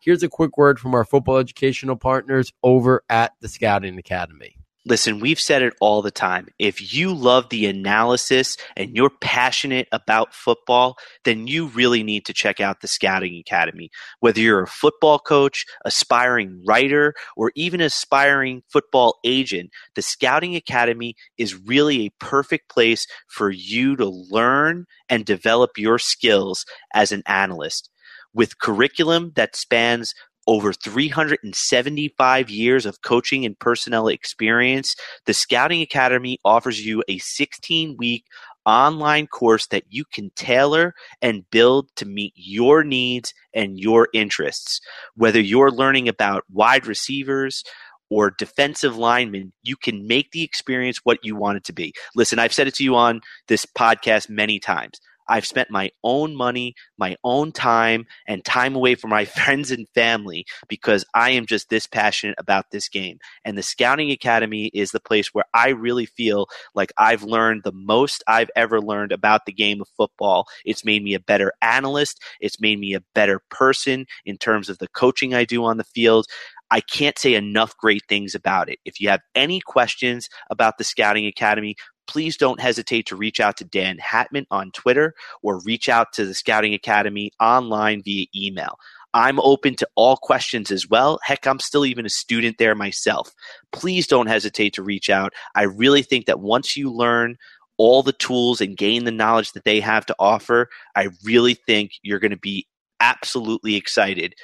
here's a quick word from our football educational partners over at the Scouting Academy. Listen, we've said it all the time. If you love the analysis and you're passionate about football, then you really need to check out the Scouting Academy. Whether you're a football coach, aspiring writer, or even aspiring football agent, the Scouting Academy is really a perfect place for you to learn and develop your skills as an analyst. With curriculum that spans over 375 years of coaching and personnel experience, the Scouting Academy offers you a 16 week online course that you can tailor and build to meet your needs and your interests. Whether you're learning about wide receivers, or defensive linemen, you can make the experience what you want it to be. Listen, I've said it to you on this podcast many times. I've spent my own money, my own time, and time away from my friends and family because I am just this passionate about this game. And the Scouting Academy is the place where I really feel like I've learned the most I've ever learned about the game of football. It's made me a better analyst, it's made me a better person in terms of the coaching I do on the field. I can't say enough great things about it. If you have any questions about the Scouting Academy, please don't hesitate to reach out to Dan Hatman on Twitter or reach out to the Scouting Academy online via email. I'm open to all questions as well. Heck, I'm still even a student there myself. Please don't hesitate to reach out. I really think that once you learn all the tools and gain the knowledge that they have to offer, I really think you're going to be absolutely excited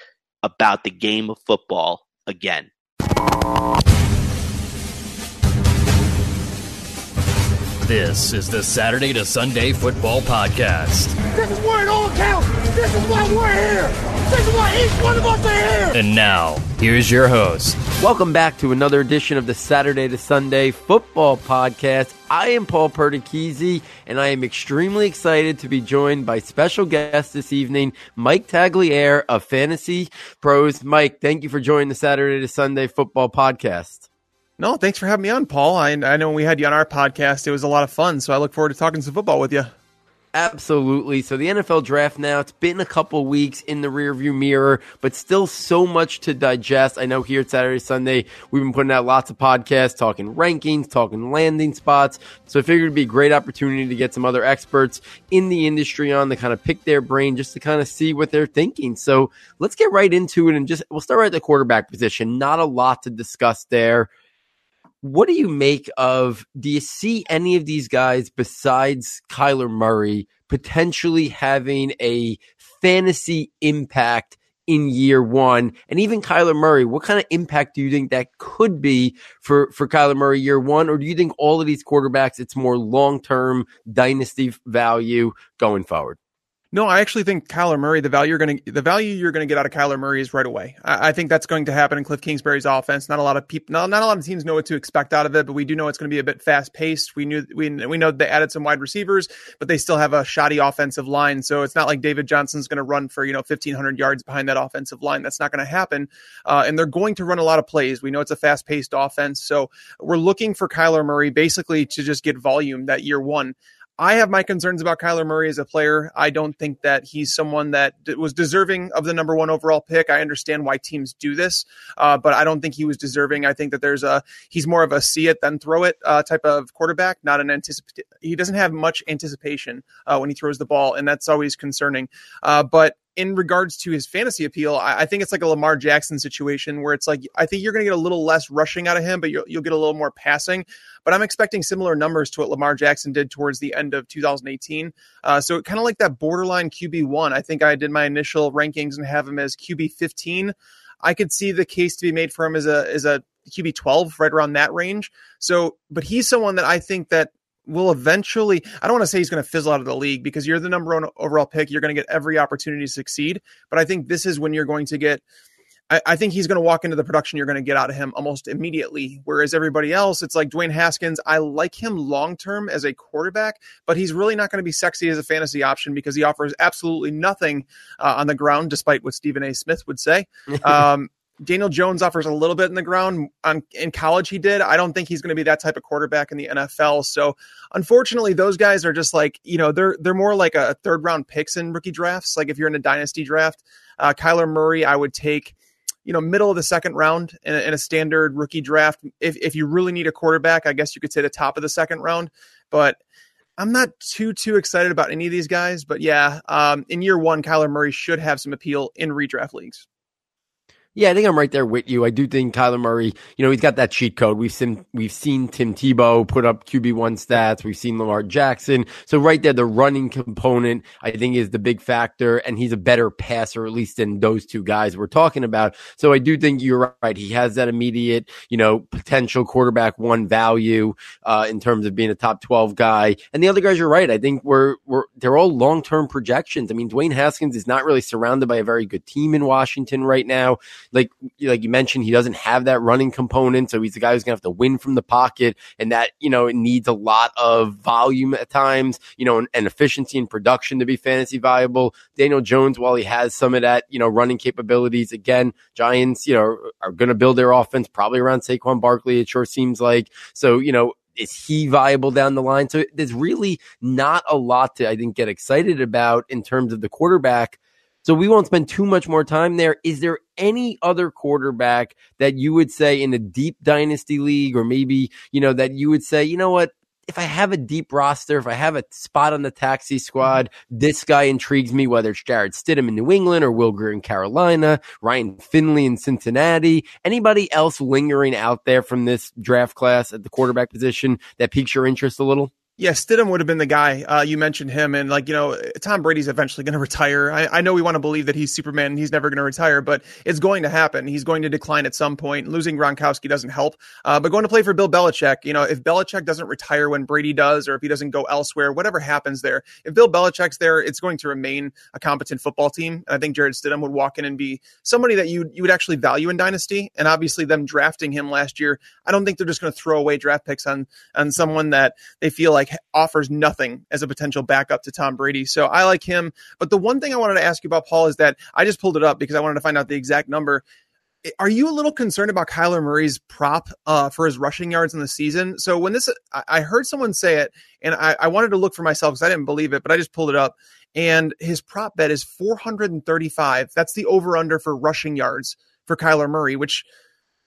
about the game of football again. This is the Saturday to Sunday Football Podcast. This is where it all counts. This is why we're here. This is why each one of us are here. And now, here's your host. Welcome back to another edition of the Saturday to Sunday Football Podcast. I am Paul Perticchese, and I am extremely excited to be joined by special guest this evening, Mike Tagliere of Fantasy Pros. Mike, thank you for joining the Saturday to Sunday Football Podcast. No, thanks for having me on, Paul. I, I know when we had you on our podcast, it was a lot of fun. So I look forward to talking some football with you. Absolutely. So the NFL draft now, it's been a couple weeks in the rearview mirror, but still so much to digest. I know here at Saturday, Sunday, we've been putting out lots of podcasts, talking rankings, talking landing spots. So I figured it'd be a great opportunity to get some other experts in the industry on to kind of pick their brain just to kind of see what they're thinking. So let's get right into it and just, we'll start right at the quarterback position. Not a lot to discuss there what do you make of? Do you see any of these guys besides Kyler Murray potentially having a fantasy impact in year one? And even Kyler Murray, what kind of impact do you think that could be for, for Kyler Murray year one? Or do you think all of these quarterbacks, it's more long term dynasty value going forward? No, I actually think Kyler Murray, the value you're going to the value you're going to get out of Kyler Murray is right away. I, I, think that's going to happen in Cliff Kingsbury's offense. Not a lot of people, not, not a lot of teams know what to expect out of it, but we do know it's going to be a bit fast paced. We knew we we know they added some wide receivers, but they still have a shoddy offensive line. So it's not like David Johnson's going to run for you know 1500 yards behind that offensive line. That's not going to happen. Uh, and they're going to run a lot of plays. We know it's a fast paced offense, so we're looking for Kyler Murray basically to just get volume that year one. I have my concerns about Kyler Murray as a player. I don't think that he's someone that was deserving of the number one overall pick. I understand why teams do this, uh, but I don't think he was deserving. I think that there's a he's more of a see it then throw it uh, type of quarterback, not an anticipate. He doesn't have much anticipation uh, when he throws the ball, and that's always concerning. Uh, but in regards to his fantasy appeal, I, I, think it's like a Lamar Jackson situation where it's like I think you're going to get a little less rushing out of him, but you'll, you'll get a little more passing. But I'm expecting similar numbers to what Lamar Jackson did towards the end of 2018. Uh, so kind of like that borderline QB one. I think I did my initial rankings and have him as QB 15. I could see the case to be made for him as a as a QB 12, right around that range. So, but he's someone that I think that will eventually I don't want to say he's going to fizzle out of the league because you're the number one overall pick. You're going to get every opportunity to succeed. But I think this is when you're going to get I, I think he's going to walk into the production you're going to get out of him almost immediately. Whereas everybody else, it's like Dwayne Haskins. I like him long term as a quarterback, but he's really not going to be sexy as a fantasy option because he offers absolutely nothing uh, on the ground, despite what Stephen A. Smith would say. Um, Daniel Jones offers a little bit in the ground. On, in college, he did. I don't think he's going to be that type of quarterback in the NFL. So, unfortunately, those guys are just like you know they're they're more like a third round picks in rookie drafts. Like if you're in a dynasty draft, uh, Kyler Murray, I would take you know, middle of the second round in a, in a, standard rookie draft. If if you really need a quarterback, I guess you could say the top of the second round. But I'm not too too excited about any of these guys. But yeah, um, in year one, Kyler Murray should have some appeal in redraft leagues. Yeah, I think I'm right there with you. I do think Kyler Murray, you know, he's got that cheat code. We've seen we've seen Tim Tebow put up QB one stats. We've seen Lamar Jackson. So right there, the running component I think is the big factor, and he's a better passer at least than those two guys we're talking about. So I do think you're right. He has that immediate, you know, potential quarterback one value uh, in terms of being a top twelve guy. And the other guys, you're right. I think we're we're they're all long term projections. I mean, Dwayne Haskins is not really surrounded by a very good team in Washington right now like like you mentioned, he doesn't have that running component, so he's the guy who's gonna have to win from the pocket, and that you know it needs a lot of volume at times, you know, and, and efficiency and production to be fantasy viable. Daniel Jones, while he has some of that, you know, running capabilities, again, Giants, you know, are, are gonna build their offense probably around Saquon Barkley. It sure seems like so. You know, is he viable down the line? So there's really not a lot to, I think, get excited about in terms of the quarterback so we won't spend too much more time there. Is there any other quarterback that you would say in a deep dynasty league or maybe, you know, that you would say, you know what? If I have a deep roster, if I have a spot on the taxi squad, mm-hmm. this guy intrigues me, whether it's Jarrett Stidham in New England or Will Grier in Carolina, Ryan Finley in Cincinnati, anybody else lingering out there from this draft class at the quarterback position that piques your interest a little? Yeah, Stidham would have been the guy. Uh, you mentioned him, and like you know, Tom Brady's eventually going to retire. I, I, know we want to believe that he's Superman and he's never going to retire, but it's going to happen. He's going to decline at some point. Losing Gronkowski doesn't help. Uh, but going to play for Bill Belichick, you know, if Belichick doesn't retire when Brady does, or if he doesn't go elsewhere, whatever happens there, if Bill Belichick's there, it's going to remain a competent football team. And I think Jarrett Stidham would walk in and be somebody that you you would actually value in dynasty. And obviously, them drafting him last year, I don't think they're just going to throw away draft picks on on someone that they feel like offers nothing nothing as a potential backup to Tom Brady. So I like him. But the one thing I wanted to ask you about, Paul, is that I just pulled it up because I wanted to find out the exact number. Are you a little concerned about Kyler Murray's prop uh, for his rushing yards in the season? So when this, I heard someone say it, and I, I wanted to look for myself because I didn't believe it, but I just pulled it up. And his prop bet is 435. That's the over under for rushing yards for Kyler Murray, which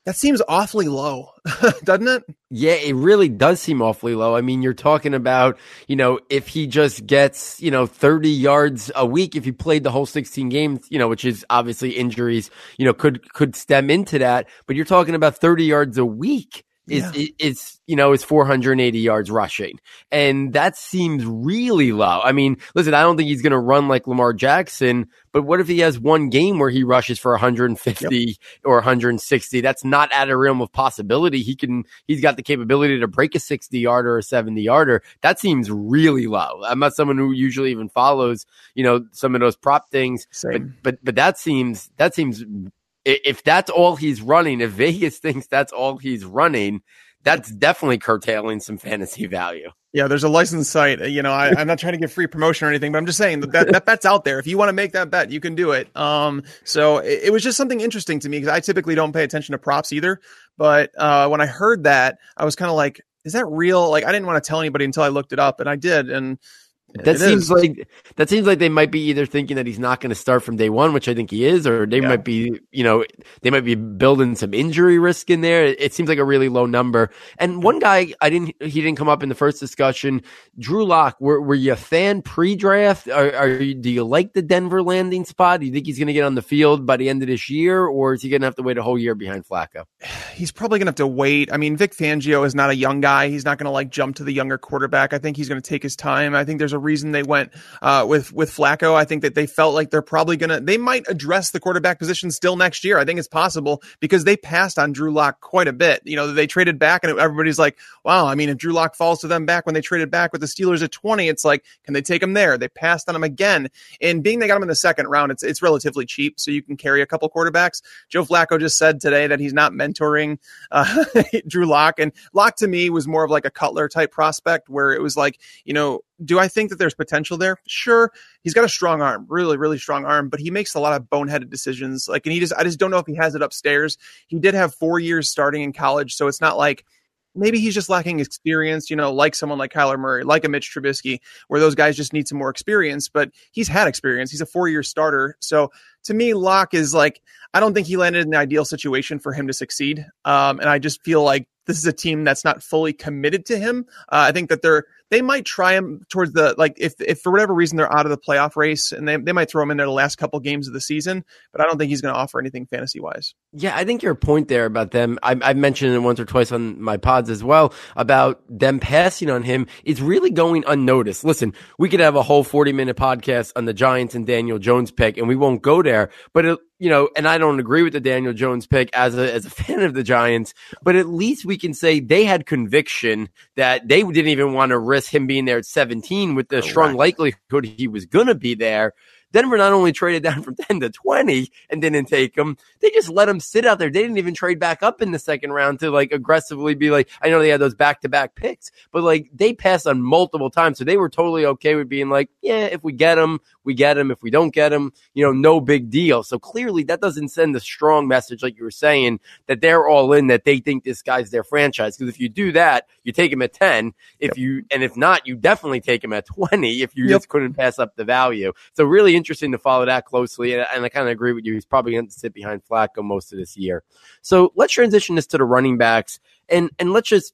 that seems awfully low, doesn't it? Yeah, it really does seem awfully low. I mean, you're talking about, you know, if he just gets, you know, 30 yards a week, if he played the whole 16 games, you know, which is obviously injuries, you know, could, could stem into that. But you're talking about 30 yards a week is yeah. is you know is 480 yards rushing, and that seems really low. I mean, listen, I don't think he's going to run like Lamar Jackson, but what if he has one game where he rushes for 150 yep. or 160? That's not out of realm of possibility. He can he's got the capability to break a 60 yarder or a 70 yarder. That seems really low. I'm not someone who usually even follows you know some of those prop things, Same. but but but that seems that seems if that's all he's running, if Vegas thinks that's all he's running, that's definitely curtailing some fantasy value. Yeah, there's a licensed site. You know, I, am not trying to get free promotion or anything, but I'm just saying that, that, that bet's out there. If you want to make that bet, you can do it. Um, so it, it was just something interesting to me because I typically don't pay attention to props either. But uh, when I heard that, I was kind of like, is that real? Like, I didn't want to tell anybody until I looked it up, and I did. And that it seems is. like that seems like they might be either thinking that he's not going to start from day one, which I think he is, or they yeah. might be, you know, they might be building some injury risk in there. It seems like a really low number. And one guy I didn't, he didn't come up in the first discussion. Drew Lock, were, were you a fan pre-draft? Are, are you, do you like the Denver landing spot? Do you think he's going to get on the field by the end of this year, or is he going to have to wait a whole year behind Flacco? He's probably going to have to wait. I mean, Vic Fangio is not a young guy. He's not going to like jump to the younger quarterback. I think he's going to take his time. I think there's a reason they went uh, with with Flacco. I think that they felt like they're probably gonna they might address the quarterback position still next year. I think it's possible because they passed on Drew Lock quite a bit. You know, they traded back, and everybody's like, "Wow!" I mean, if Drew Lock falls to them back when they traded back with the Steelers at twenty, it's like, can they take him there? They passed on him again, and being they got him in the second round, it's it's relatively cheap, so you can carry a couple quarterbacks. Joe Flacco just said today that he's not mentoring uh, Drew Lock, and Lock to me was more of like a Cutler type prospect, where it was like, you know, do I think that there's potential there? Sure. He's got a strong arm, really, really strong arm, but he makes a lot of boneheaded decisions. Like, and he just, I just don't know if he has it upstairs. He did have four years starting in college, so it's not like maybe he's just lacking experience, you know, like someone like Kyler Murray, like a Mitch Trubisky, where those guys just need some more experience, but he's had experience. He's a four year starter. So to me, Lock is like, I don't think he landed in the ideal situation for him to succeed. Um, and I just feel like this is a team that's not fully committed to him. Uh, I think that they're they might try him towards the like if if for whatever reason they're out of the playoff race and they they might throw him in there the last couple games of the season, but I don't think he's going to offer anything fantasy wise. Yeah, I think your point there about them, I, I've mentioned it once or twice on my pods as well about them passing on him is really going unnoticed. Listen, we could have a whole 40 minute podcast on the Giants and Daniel Jones pick and we won't go there, but it, you know, and I don't agree with the Daniel Jones pick as a as a fan of the Giants, but at least we can say they had conviction that they didn't even want to risk him being there at 17 with the Correct. strong likelihood he was going to be there. Denver not only traded down from 10 to 20 and didn't take him, they just let him sit out there. They didn't even trade back up in the second round to like aggressively be like, I know they had those back to back picks, but like they passed on multiple times. So they were totally okay with being like, yeah, if we get him, we get him. If we don't get him, you know, no big deal. So clearly that doesn't send a strong message, like you were saying, that they're all in, that they think this guy's their franchise. Because if you do that, you take him at 10. If yep. you, and if not, you definitely take him at 20 if you yep. just couldn't pass up the value. So really interesting to follow that closely. And, and I kind of agree with you. He's probably going to sit behind Flacco most of this year. So let's transition this to the running backs and, and let's just,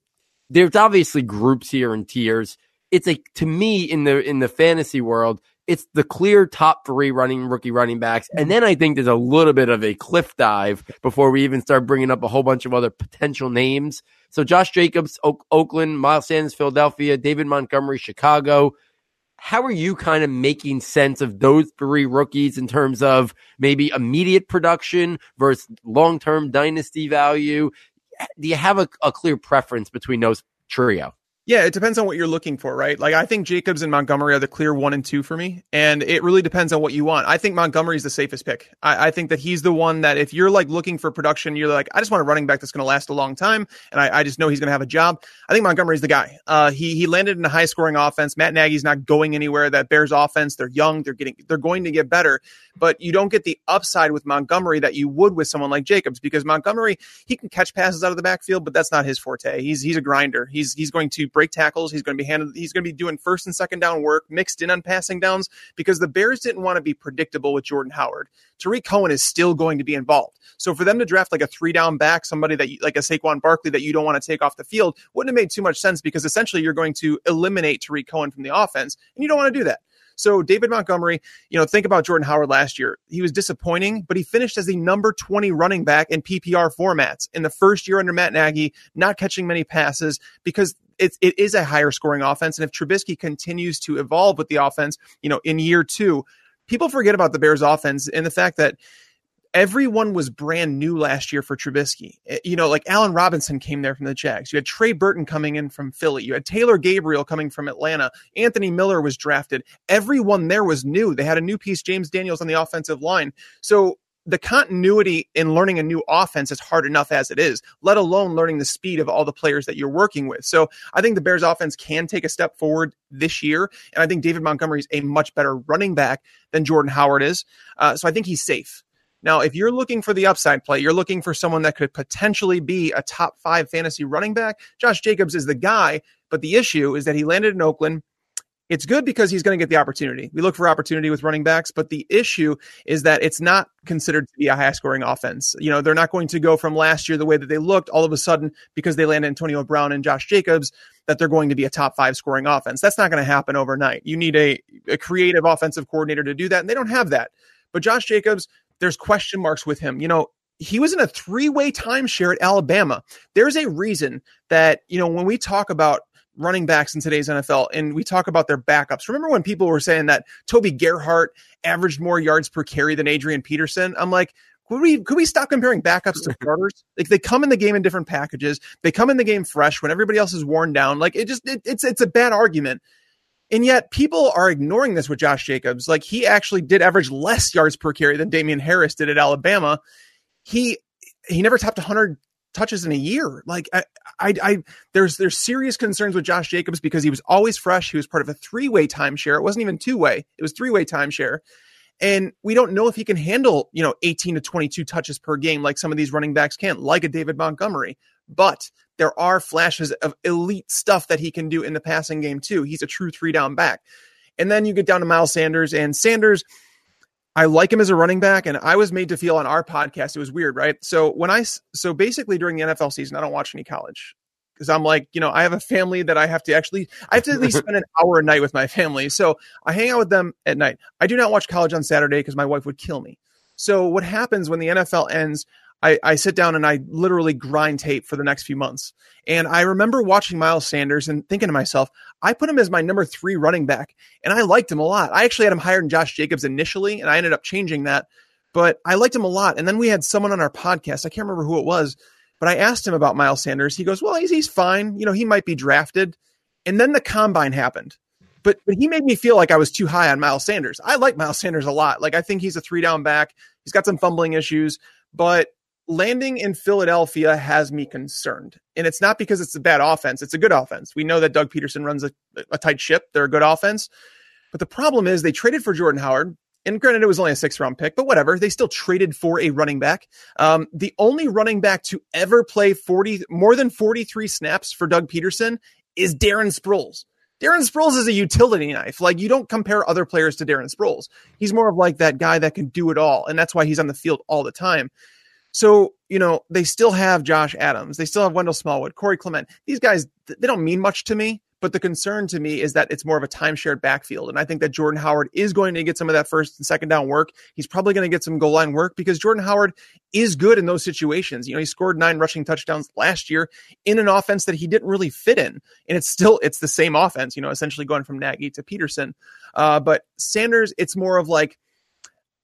there's obviously groups here and tiers. It's a, to me in the, in the fantasy world, it's the clear top three running rookie running backs. And then I think there's a little bit of a cliff dive before we even start bringing up a whole bunch of other potential names. So Josh Jacobs, Oakland, Miles Sanders, Philadelphia, David Montgomery, Chicago, how are you kind of making sense of those three rookies in terms of maybe immediate production versus long term dynasty value? Do you have a, a clear preference between those trio? Yeah, it depends on what you're looking for, right? Like I think Jacobs and Montgomery are the clear one and two for me, and it really depends on what you want. I think Montgomery is the safest pick. I, I, think that he's the one that if you're like looking for production, you're like, I just want a running back that's going to last a long time, and I, I just know he's going to have a job. I think Montgomery's the guy. Uh, he he landed in a high scoring offense. Matt Nagy's not going anywhere. That Bears offense, they're young, they're getting, they're going to get better, but you don't get the upside with Montgomery that you would with someone like Jacobs because Montgomery he can catch passes out of the backfield, but that's not his forte. He's he's a grinder. He's he's going to break tackles. He's going to be handed. He's going to be doing first and second down work mixed in on passing downs because the Bears didn't want to be predictable with Jordan Howard. Tarik Cohen is still going to be involved. So for them to draft like a three down back, somebody that you, like a Saquon Barkley that you don't want to take off the field, wouldn't have made too much sense because essentially you're going to eliminate Tarik Cohen from the offense, and you don't want to do that. So David Montgomery, you know, think about Jordan Howard last year. He was disappointing, but he finished as the number 20 running back in PPR formats in the first year under Matt Nagy, not catching many passes because it's it is a higher scoring offense. And if Trubisky continues to evolve with the offense, you know, in year two, people forget about the Bears offense and the fact that everyone was brand new last year for Trubisky. Eh, you know, like Allen Robinson came there from the Jags. You had Trey Burton coming in from Philly. You had Taylor Gabriel coming from Atlanta. Anthony Miller was drafted. Everyone there was new. They had a new piece, James Daniels, on the offensive line. So the continuity in learning a new offense is hard enough as it is, let alone learning the speed of all the players that you're working with. So I think the Bears offense can take a step forward this year. And I think David Montgomery is a much better running back than Jordan Howard is. Uh, so I think he's safe. Now, if you're looking for the upside play, you're looking for someone that could potentially be a top five fantasy running back. Josh Jacobs is the guy, but the issue is that he landed in Oakland. It's good because he's going to get the opportunity. We look for opportunity with running backs, but the issue is that it's not considered to be a high scoring offense. You know, they're not going to go from last year the way that they looked all of a sudden because they land Antonio Brown and Josh Jacobs that they're going to be a top five scoring offense. That's not going to happen overnight. You need a, a creative offensive coordinator to do that, and they don't have that. But Josh Jacobs, there's question marks with him. You know, he was in a three way timeshare at Alabama. There's a reason that, you know, when we talk about running backs in today's NFL and we talk about their backups, remember when people were saying that Toby Gerhart averaged more yards per carry than Adrian Peterson? I'm like, could we could we stop comparing backups to starters? Like they come in the game in different packages. They come in the game fresh when everybody else is worn down. Like it just it, it's it's a bad argument. And yet people are ignoring this with Josh Jacobs. Like he actually did average less yards per carry than Damien Harris did at Alabama. He he never topped 100 touches in a year. Like I, I, I, there's there's serious concerns with Josh Jacobs because he was always fresh. He was part of a three way timeshare. It wasn't even two way. It was three way timeshare. And we don't know if he can handle, you know, 18 to 22 touches per game like some of these running backs can, like a David Montgomery. But there are flashes of elite stuff that he can do in the passing game too. He's a true three down back. And then you get down to Miles Sanders, and Sanders, I like him as a running back, and I was made to feel on our podcast it was weird, right? So when I so basically during the NFL season, I don't watch any college because I'm like, you know, I have a family that I have to actually, I have to at least spend an hour a night with my family. So I hang out with them at night. I do not watch college on Saturday because my wife would kill me. So what happens when the NFL ends? I, I sit down and I literally grind tape for the next few months. And I remember watching Miles Sanders and thinking to myself, I put him as my number three running back, and I liked him a lot. I actually had him higher than Josh Jacobs initially, and I ended up changing that. But I liked him a lot. And then we had someone on our podcast, I can't remember who it was, but I asked him about Miles Sanders. He goes, Well, he's, he's fine. You know, he might be drafted. And then the combine happened. But, but he made me feel like I was too high on Miles Sanders. I like Miles Sanders a lot. Like I think he's a three down back. He's got some fumbling issues, but landing in Philadelphia has me concerned. And it's not because it's a bad offense, it's a good offense. We know that Doug Pederson runs a, a tight ship, they're a good offense. But the problem is they traded for Jordan Howard. And granted, it was only a six round pick, but whatever. They still traded for a running back. Um, the only running back to ever play 40, more than 43 snaps for Doug Pederson is Darren Sproles. Darren Sproles is a utility knife. Like you don't compare other players to Darren Sproles. He's more of like that guy that can do it all. And that's why he's on the field all the time. So, you know, they still have Josh Adams. They still have Wendell Smallwood, Corey Clement. These guys, they don't mean much to me, but the concern to me is that it's more of a timeshared backfield. And I think that Jordan Howard is going to get some of that first and second down work. He's probably going to get some goal line work because Jordan Howard is good in those situations. You know, he scored nine rushing touchdowns last year in an offense that he didn't really fit in. And it's still, it's the same offense, you know, essentially going from Nagy to Pederson. Uh, but Sanders, it's more of like,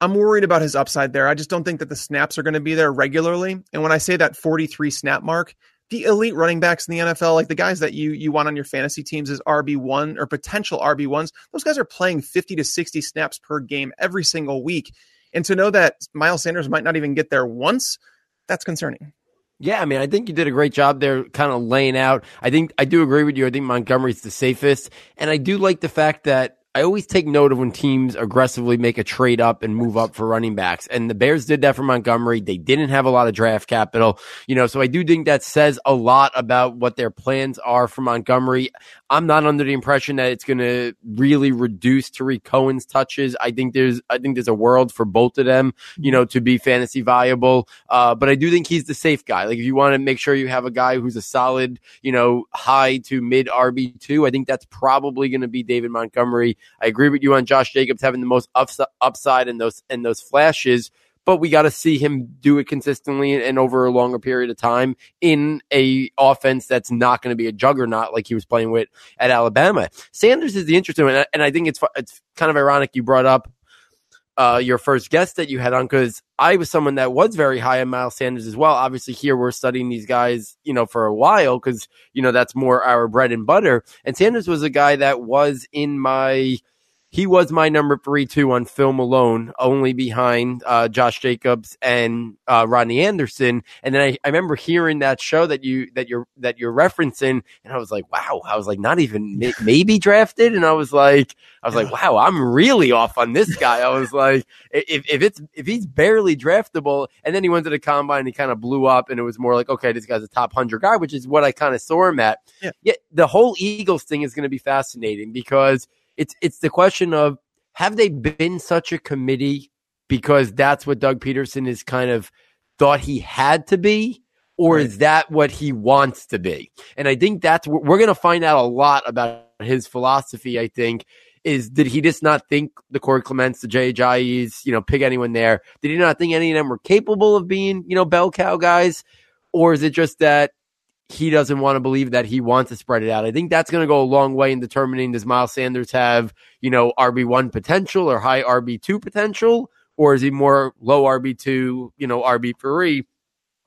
I'm worried about his upside there. I just don't think that the snaps are going to be there regularly. And when I say that 43 snap mark, the elite running backs in the NFL, like the guys that you you want on your fantasy teams as RB1 or potential RB1s, those guys are playing 50 to 60 snaps per game every single week. And to know that Miles Sanders might not even get there once, that's concerning. Yeah, I mean, I think you did a great job there, kind of laying out. I think I do agree with you. I think Montgomery's the safest, and I do like the fact that I always take note of when teams aggressively make a trade up and move up for running backs. And the Bears did that for Montgomery. They didn't have a lot of draft capital, you know, so I do think that says a lot about what their plans are for Montgomery. I'm not under the impression that it's going to really reduce Tarik Cohen's touches. I think there's, I think there's a world for both of them, you know, to be fantasy viable. Uh, but I do think he's the safe guy. Like if you want to make sure you have a guy who's a solid, you know, high to mid RB2, I think that's probably going to be David Montgomery. I agree with you on Josh Jacobs having the most upside in those in those flashes, but we got to see him do it consistently and over a longer period of time in a offense that's not going to be a juggernaut like he was playing with at Alabama. Sanders is the interesting one, and I think it's it's kind of ironic you brought up uh, your first guest that you had on because I was someone that was very high on Miles Sanders as well. Obviously, here we're studying these guys, you know, for a while because you know that's more our bread and butter. And Sanders was a guy that was in my he was my number three two on film alone, only behind uh, Josh Jacobs and uh, Rodney Anderson. And then I, I remember hearing that show that you that you're that you're referencing, and I was like, wow, I was like, not even maybe drafted, and I was like, I was like, wow, I'm really off on this guy. I was like, if if it's if he's barely draftable, and then he went to the combine, and he kind of blew up, and it was more like, okay, this guy's a top hundred guy, which is what I kind of saw him at. Yeah. yeah, the whole Eagles thing is going to be fascinating because it's it's the question of have they been such a committee because that's what Doug Pederson is kind of thought he had to be, or right. is that what he wants to be? And I think that's we're going to find out a lot about his philosophy. I think is did he just not think the Corey Clements, the Jay Ajayi's, you know, pick anyone there? Did he not think any of them were capable of being, you know, bell cow guys? Or is it just that he doesn't want to believe that he wants to spread it out. I think that's going to go a long way in determining does Miles Sanders have, you know, RB1 potential or high RB2 potential, or is he more low RB2, you know, RB3?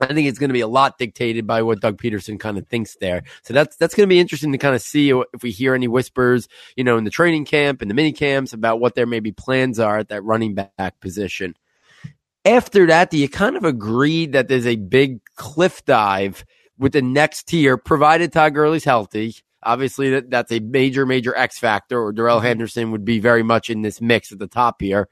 I think it's going to be a lot dictated by what Doug Pederson kind of thinks there. So that's that's going to be interesting to kind of see if we hear any whispers, you know, in the training camp and the mini camps about what their maybe plans are at that running back position. After that, do you kind of agree that there's a big cliff dive with the next tier, provided Todd Gurley's healthy? Obviously, that, that's a major, major X factor, or Darrell Mm-hmm. Henderson would be very much in this mix at the top here.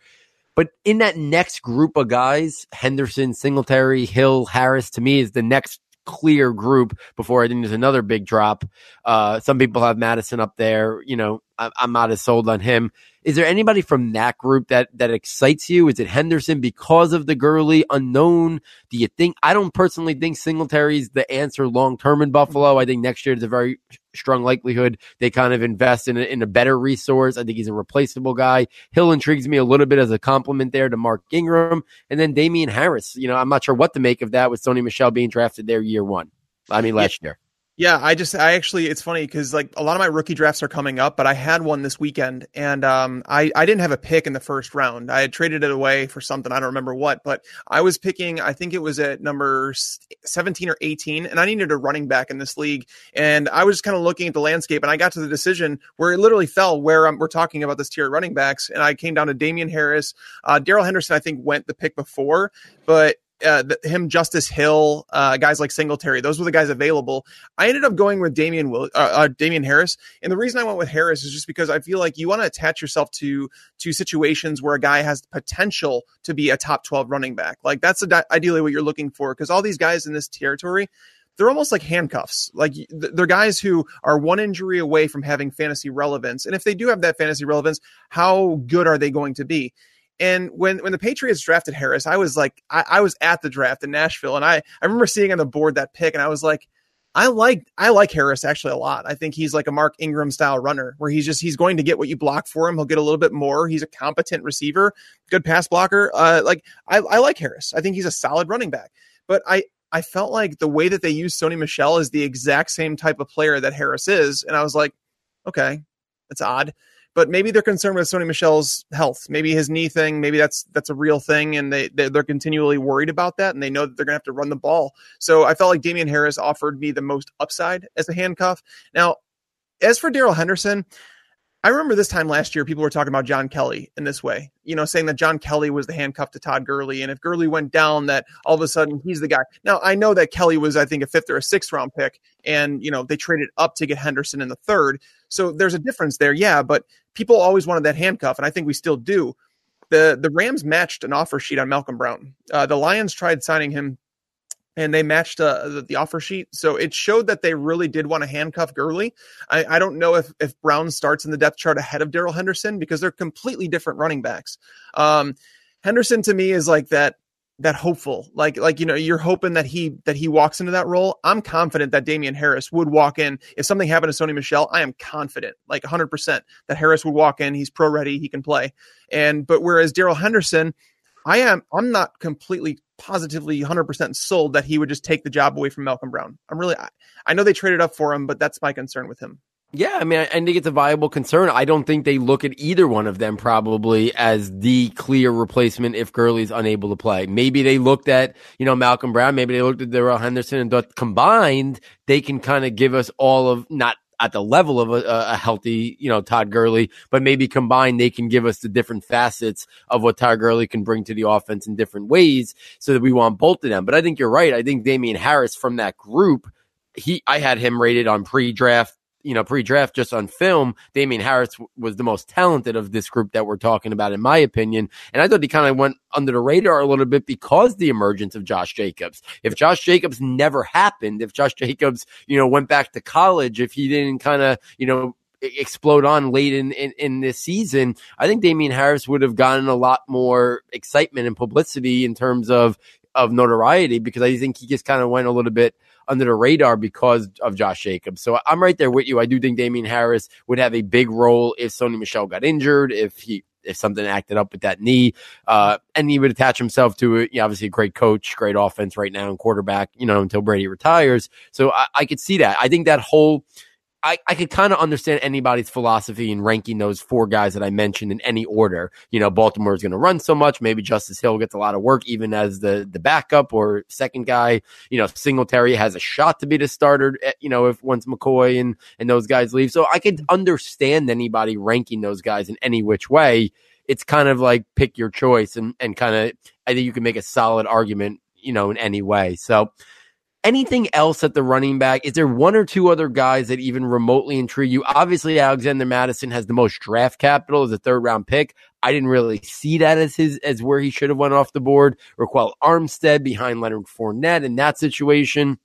But in that next group of guys, Henderson, Singletary, Hill, Harris, to me is the next clear group before I think there's another big drop. Uh, some people have Mattison up there. You know, I'm not as sold on him. Is there anybody from that group that that excites you? Is it Henderson because of the Gurley unknown? Do you think? I don't personally think Singletary's the answer long term in Buffalo. I think next year there's a very strong likelihood they kind of invest in a, in a better resource. I think he's a replaceable guy. Hill intrigues me a little bit as a complement there to Mark Ingram, and then Damien Harris. You know, I'm not sure what to make of that with Sony Michel being drafted there year one. I mean, last year. Yeah, I just I actually it's funny because like a lot of my rookie drafts are coming up, but I had one this weekend and um I I didn't have a pick in the first round. I had traded it away for something I don't remember what, but I was picking I think it was at number 17 or 18 and I needed a running back in this league and I was kind of looking at the landscape and I got to the decision where it literally fell where um, we're talking about this tier of running backs and I came down to Damien Harris, uh Darrell Henderson I think went the pick before, but uh, him, Justice Hill, uh, guys like Singletary, those were the guys available. I ended up going with Damien Will, uh, uh, Damien Harris, and the reason I went with Harris is just because I feel like you want to attach yourself to to situations where a guy has potential to be a top twelve running back. Like that's a, ideally what you're looking for because all these guys in this territory. They're almost like handcuffs. Like they're guys who are one injury away from having fantasy relevance. And if they do have that fantasy relevance, how good are they going to be? And when when the Patriots drafted Harris, I was like, I, I, was at the draft in Nashville, and I I remember seeing on the board that pick, and I was like, I like I like Harris actually a lot. I think he's like a Mark Ingram style runner, where he's just he's going to get what you block for him. He'll get a little bit more. He's a competent receiver, good pass blocker. Uh, like I, I like Harris. I think he's a solid running back. But I I felt like the way that they use Sony Michel is the exact same type of player that Harris is, and I was like, okay, that's odd but maybe they're concerned with Sony Michel's health. Maybe his knee thing. Maybe that's that's a real thing, and they they're continually worried about that, and they know that they're going to have to run the ball. So I felt like Damien Harris offered me the most upside as a handcuff. Now, as for Darrell Henderson, I remember this time last year, people were talking about John Kelly in this way, you know, saying that John Kelly was the handcuff to Todd Gurley. And if Gurley went down, that all of a sudden he's the guy. Now, I know that Kelly was, I think, a fifth or a sixth round pick, and, you know, they traded up to get Henderson in the third. So there's a difference there. Yeah. But people always wanted that handcuff, and I think we still do. The, the Rams matched an offer sheet on Malcolm Brown. Uh, the Lions tried signing him and they matched uh, the, the, offer sheet. So it showed that they really did want to handcuff Gurley. I, I don't know if, if Brown starts in the depth chart ahead of Darrell Henderson because they're completely different running backs. Um, Henderson to me is like that that hopeful like like you know you're hoping that he that he walks into that role i'm confident that damien harris would walk in if something happened to sony michel i am confident like 100% that harris would walk in he's pro ready he can play and but whereas darrell henderson I am I'm not completely positively 100% sold that he would just take the job away from Malcolm Brown. I'm really I, I know they traded up for him, but that's my concern with him. Yeah, I mean, I, I think it's a viable concern. I don't think they look at either one of them probably as the clear replacement if Gurley's unable to play. Maybe they looked at, you know, Malcolm Brown. Maybe they looked at Darrell Henderson and thought combined, they can kind of give us all of not at the level of a, a, healthy, you know, Todd Gurley, but maybe combined they can give us the different facets of what Todd Gurley can bring to the offense in different ways so that we want both of them. But I think you're right. I think Damien Harris from that group, he, I had him rated on pre-draft you know, pre-draft just on film, Damien Harris was the most talented of this group that we're talking about, in my opinion. And I thought he kind of went under the radar a little bit because the emergence of Josh Jacobs. If Josh Jacobs never happened, if Josh Jacobs, you know, went back to college, if he didn't kind of, you know, explode on late in, in, in, this season, I think Damien Harris would have gotten a lot more excitement and publicity in terms of, of notoriety because I think he just kind of went a little bit under the radar because of Josh Jacobs. So I'm right there with you. I do think Damien Harris would have a big role if Sony Michel got injured, if he if something acted up with that knee, uh, and he would attach himself to it. You know, obviously, a great coach, great offense right now, and quarterback. You know, until Brady retires. So I, I could see that. I think that whole I, I could kind of understand anybody's philosophy in ranking those four guys that I mentioned in any order. You know, Baltimore is going to run so much. Maybe Justice Hill gets a lot of work, even as the the backup or second guy. You know, Singletary has a shot to be the starter. Eh, you know, if once McCoy and and those guys leave, so I could understand anybody ranking those guys in any which way. it's kind of like pick your choice and, and kind of, I think you can make a solid argument, you know, in any way. So, anything else at the running back? Is there one or two other guys that even remotely intrigue you? Obviously, Alexander Mattison has the most draft capital as a third round pick. I didn't really see that as his as where he should have went off the board. Ryquell Armstead behind Leonard Fournette in that situation.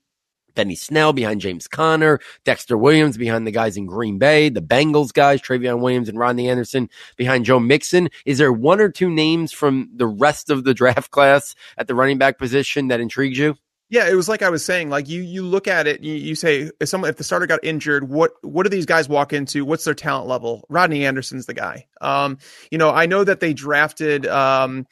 Benny Snell behind James Conner, Dexter Williams behind the guys in Green Bay, the Bengals guys, Trayveon Williams and Rodney Anderson behind Joe Mixon. Is there one or two names from the rest of the draft class at the running back position that intrigues you? Yeah, it was like I was saying. Like you, you look at it, you, you say if someone, if the starter got injured, what what do these guys walk into? What's their talent level? Rodney Anderson's the guy. Um, you know, I know that they drafted um,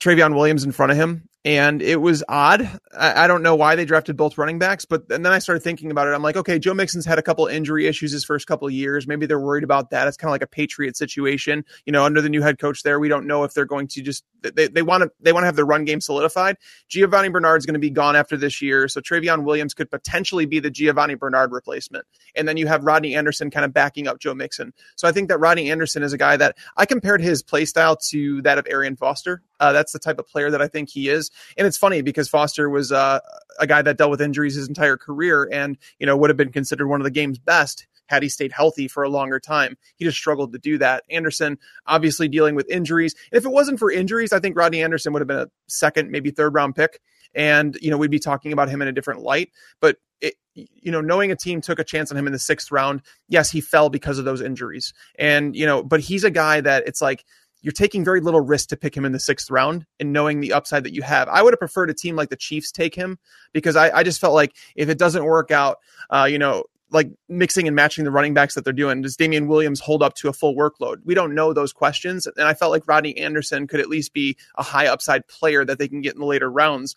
Trayveon Williams in front of him, and it was odd. I, I, don't know why they drafted both running backs, but and then I started thinking about it. I'm like, okay, Joe Mixon's had a couple injury issues his first couple years. Maybe they're worried about that. It's kind of like a Patriot situation, you know. Under the new head coach there, we don't know if they're going to just they they want to they want to have their run game solidified. Giovani Bernard's going to be gone after this year, so Trayveon Williams could potentially be the Giovani Bernard replacement, and then you have Rodney Anderson kind of backing up Joe Mixon. So I think that Rodney Anderson is a guy that I compared his play style to that of Arian Foster. Uh, that's the type of player that I think he is, and it's funny because Foster was uh, a guy that dealt with injuries his entire career, and you know would have been considered one of the game's best had he stayed healthy for a longer time. He just struggled to do that. Anderson obviously dealing with injuries. If it wasn't for injuries, I think Rodney Anderson would have been a second, maybe third round pick. And, you know, we'd be talking about him in a different light. But it, you know, knowing a team took a chance on him in the sixth round, yes, he fell because of those injuries. And, you know, but he's a guy that it's like, you're taking very little risk to pick him in the sixth round and knowing the upside that you have. I would have preferred a team like the Chiefs take him because I, I just felt like if it doesn't work out, uh, you know, like mixing and matching the running backs that they're doing. Does Damien Williams hold up to a full workload? We don't know those questions. And I felt like Rodney Anderson could at least be a high upside player that they can get in the later rounds.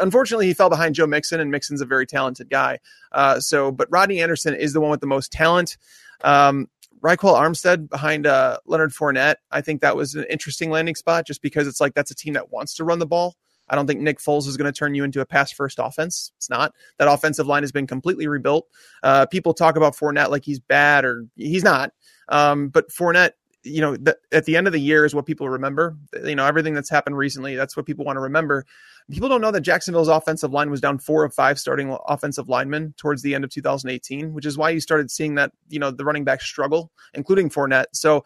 unfortunately, he fell behind Joe Mixon, and Mixon's a very talented guy. Uh, so, but Rodney Anderson is the one with the most talent. Um, Armstead behind uh, Leonard Fournette. I think that was an interesting landing spot just because it's like that's a team that wants to run the ball. I don't think Nick Foles is going to turn you into a pass first offense. It's not. That offensive line has been completely rebuilt. Uh, people talk about Fournette like he's bad or he's not. Um, but Fournette, you know, th- at the end of the year is what people remember. You know, everything that's happened recently, that's what people want to remember. People don't know that Jacksonville's offensive line was down four of five starting offensive linemen towards the end of 2018, which is why you started seeing that, you know, the running back struggle, including Fournette. So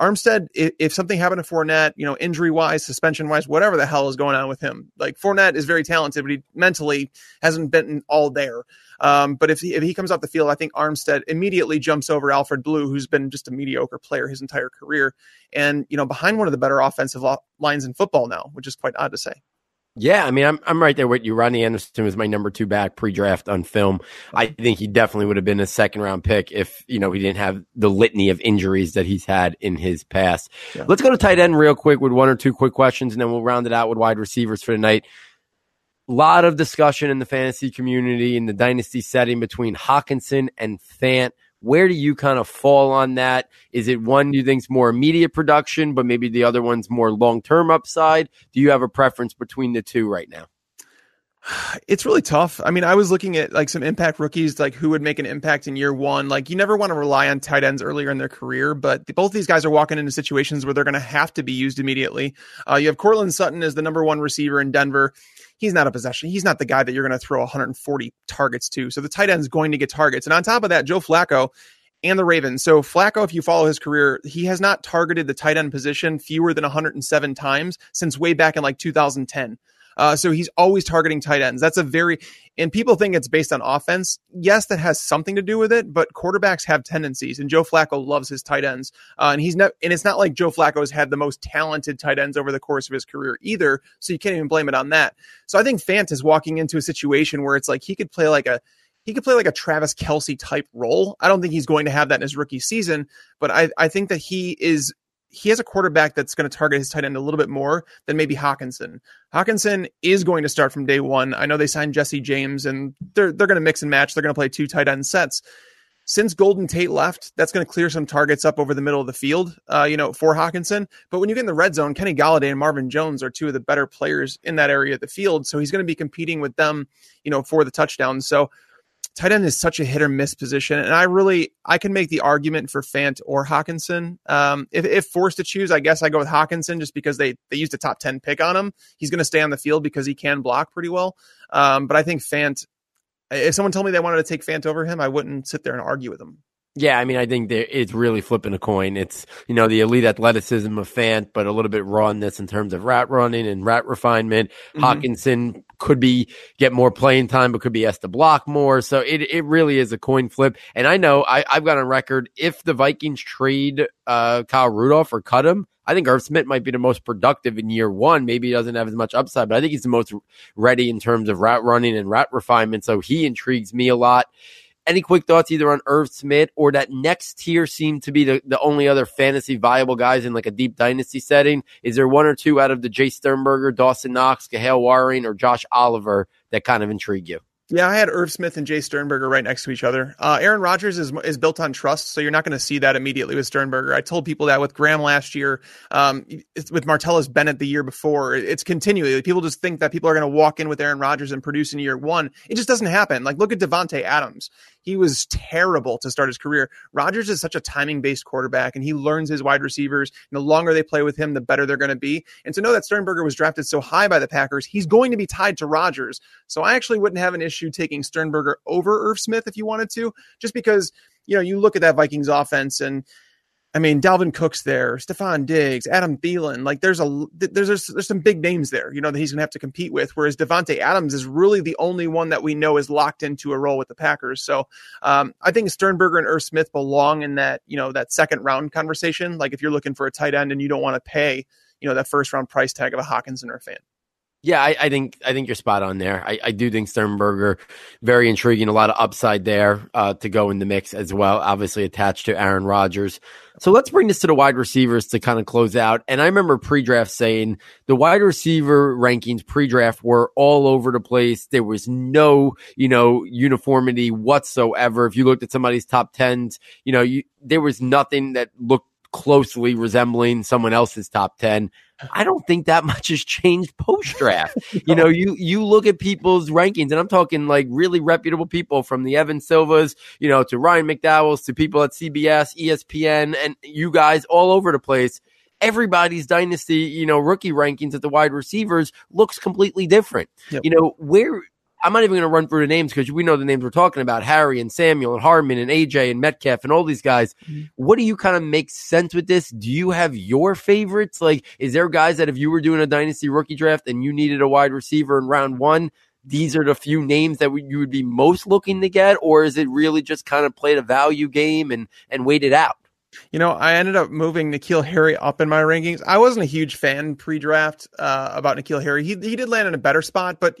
Armstead, if, if something happened to Fournette, you know, injury wise, suspension wise, whatever the hell is going on with him, like Fournette is very talented, but he mentally hasn't been all there. Um, but if he, if he comes off the field, I think Armstead immediately jumps over Alfred Blue, who's been just a mediocre player his entire career, and you know, behind one of the better offensive lines in football now, which is quite odd to say. Yeah, I mean, I'm I'm right there with you. Rodney Anderson was my number two back pre-draft on film. I think he definitely would have been a second round pick if you know he didn't have the litany of injuries that he's had in his past. Yeah. Let's go to tight end real quick with one or two quick questions, and then we'll round it out with wide receivers for tonight. A lot of discussion in the fantasy community in the dynasty setting between Hockenson and Fant. Where do you kind of fall on that? Is it one you think's more immediate production, but maybe the other one's more long term upside? Do you have a preference between the two right now? It's really tough. I mean, I was looking at like some impact rookies, like who would make an impact in year one. Like, you never want to rely on tight ends earlier in their career, but both these guys are walking into situations where they're going to have to be used immediately. Uh, you have Courtland Sutton as the number one receiver in Denver he's not a possession. He's not the guy that you're going to throw 140 targets to. So the tight end's going to get targets. And on top of that, Joe Flacco and the Ravens. So Flacco, if you follow his career, he has not targeted the tight end position fewer than 107 times since way back in like 2010. Uh, so he's always targeting tight ends. That's a very, and people think it's based on offense. Yes, that has something to do with it, but quarterbacks have tendencies, and Joe Flacco loves his tight ends. Uh, and he's not, and it's not like Joe Flacco has had the most talented tight ends over the course of his career either. So you can't even blame it on that. So I think Fant is walking into a situation where it's like he could play like a, he could play like a Travis Kelce type role. I don't think he's going to have that in his rookie season, but I, I think that he is he has a quarterback that's going to target his tight end a little bit more than maybe Hockenson. Hockenson is going to start from day one. I know they signed Jesse James and they're they're going to mix and match. They're going to play two tight end sets. Since Golden Tate left, that's going to clear some targets up over the middle of the field, uh, you know, for Hockenson. But when you get in the red zone, Kenny Golladay and Marvin Jones are two of the better players in that area of the field. So he's going to be competing with them, you know, for the touchdowns. So tight end is such a hit or miss position, and I really I can make the argument for Fant or Hockenson. Um, if, if forced to choose, I guess I go with Hockenson just because they they used a top ten pick on him. He's going to stay on the field because he can block pretty well. Um, but I think Fant. If someone told me they wanted to take Fant over him, I wouldn't sit there and argue with them. Yeah, I mean, I think it's really flipping a coin. It's, you know, the elite athleticism of Fant, but a little bit rawness in terms of rat running and rat refinement. Mm-hmm. Hockenson could be get more playing time, but could be asked to block more. So it, it really is a coin flip. And I know I, I've got on record if the Vikings trade uh, Kyle Rudolph or cut him, I think Irv Smith might be the most productive in year one. Maybe he doesn't have as much upside, but I think he's the most ready in terms of route running and route refinement. So he intrigues me a lot. Any quick thoughts either on Irv Smith or that next tier seem to be the, the only other fantasy viable guys in like a deep dynasty setting? Is there one or two out of the Jace Sternberger, Dawson Knox, Kahale Warring, or Josh Oliver that kind of intrigue you? Yeah, I had Irv Smith and Jace Sternberger right next to each other. Uh, Aaron Rodgers is is built on trust, so you're not going to see that immediately with Sternberger. I told people that with Graham last year, um, with Martellus Bennett the year before. It's continually people just think that people are going to walk in with Aaron Rodgers and produce in year one. It just doesn't happen. Like look at Davante Adams. He was terrible to start his career. Rodgers is such a timing based quarterback, and he learns his wide receivers. And the longer they play with him, the better they're going to be. And to know that Sternberger was drafted so high by the Packers, he's going to be tied to Rodgers. So I actually wouldn't have an issue taking Sternberger over Irv Smith if you wanted to, just because you know you look at that Vikings offense and I mean, Dalvin Cook's there, Stefon Diggs, Adam Thielen. Like, there's a there's there's, there's some big names there, you know, that he's going to have to compete with. Whereas Davante Adams is really the only one that we know is locked into a role with the Packers. So, um, I think Sternberger and Irv Smith belong in that you know that second round conversation. Like, if you're looking for a tight end and you don't want to pay, you know, that first round price tag of a Hockenson or a Fant. Yeah, I, I, think I think you're spot on there. I, I, do think Sternberger very intriguing, a lot of upside there uh, to go in the mix as well. Obviously attached to Aaron Rodgers. So let's bring this to the wide receivers to kind of close out. And I remember pre-draft saying the wide receiver rankings pre-draft were all over the place. There was no, you know, uniformity whatsoever. If you looked at somebody's top tens, you know, you, there was nothing that looked closely resembling someone else's top 10. I don't think that much has changed post draft. you know, you you look at people's rankings, and I'm talking like really reputable people from the Evan Silvas, you know, to Ryan McDowell's, to people at CBS, ESPN, and you guys all over the place. Everybody's dynasty, you know, rookie rankings at the wide receivers looks completely different. Yep. You know, where I'm not even going to run through the names because we know the names we're talking about Harry and Samuel and Hardman and AJ and Metcalf and all these guys. Mm-hmm. What do you kind of make sense with this? Do you have your favorites? Like, is there guys that if you were doing a dynasty rookie draft and you needed a wide receiver in round one, these are the few names that you would be most looking to get? Or is it really just kind of play the value game and, and wait it out? You know, I ended up moving N'Keal Harry up in my rankings. I wasn't a huge fan pre-draft uh, about N'Keal Harry. He he did land in a better spot, but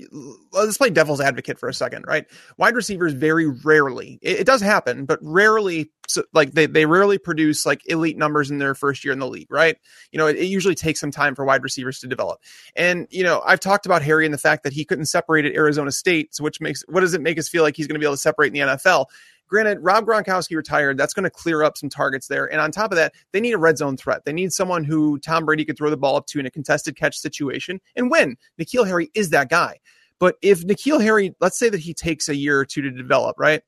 let's play devil's advocate for a second, right? Wide receivers very rarely. It, it does happen, but rarely. So, like they they rarely produce like elite numbers in their first year in the league, right? You know, it, it usually takes some time for wide receivers to develop. And you know, I've talked about Harry and the fact that he couldn't separate at Arizona State, so which makes what does it make us feel like he's going to be able to separate in the NFL? Granted, Rob Gronkowski retired. That's going to clear up some targets there. And on top of that, they need a red zone threat. They need someone who Tom Brady could throw the ball up to in a contested catch situation and win. N'Keal Harry is that guy. But if N'Keal Harry, let's say that he takes a year or two to develop, right?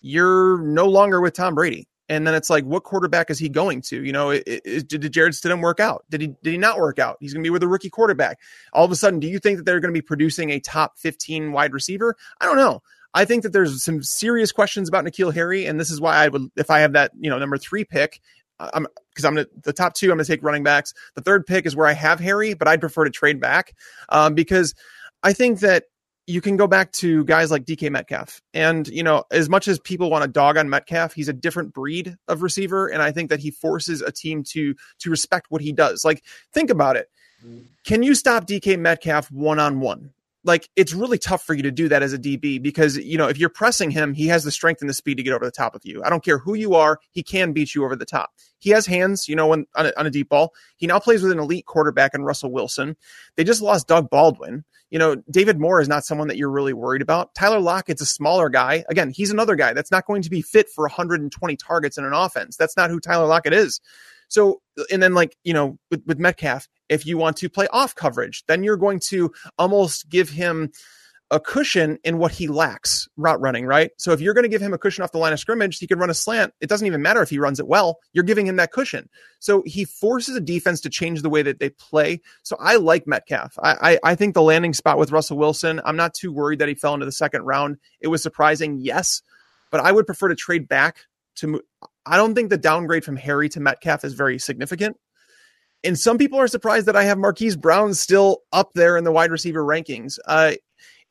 You're no longer with Tom Brady. And then it's like, what quarterback is he going to? You know, it, it, did Jarrett Stidham work out? Did he did he not work out? He's going to be with a rookie quarterback. All of a sudden, do you think that they're going to be producing a top 15 wide receiver? I don't know. I think that there's some serious questions about N'Keal Harry, and this is why I would, if I have that, you know, number three pick, I'm because I'm gonna, the top two. I'm going to take running backs. The third pick is where I have Harry, but I'd prefer to trade back um, because I think that you can go back to guys like DK Metcalf. And, you know, as much as people want to dog on Metcalf, he's a different breed of receiver. And I think that he forces a team to to respect what he does. Like, think about it. Can you stop DK Metcalf one on one? Like it's really tough for you to do that as a DB because you know if you're pressing him, he has the strength and the speed to get over the top of you. I don't care who you are, he can beat you over the top. He has hands, you know, when on a, on a deep ball. He now plays with an elite quarterback in Russell Wilson. They just lost Doug Baldwin. You know, David Moore is not someone that you're really worried about. Tyler Lockett's a smaller guy. Again, he's another guy that's not going to be fit for 120 targets in an offense. That's not who Tyler Lockett is. So, and then like, you know, with, with Metcalf, if you want to play off coverage, then you're going to almost give him a cushion in what he lacks route running, right? So if you're going to give him a cushion off the line of scrimmage, he can run a slant. It doesn't even matter if he runs it well. You're giving him that cushion. So he forces a defense to change the way that they play. So I like Metcalf. I, I, I think the landing spot with Russell Wilson, I'm not too worried that he fell into the second round. It was surprising, yes, but I would prefer to trade back to. I don't think the downgrade from Harry to Metcalf is very significant. And some people are surprised that I have Marquise Brown still up there in the wide receiver rankings. Uh,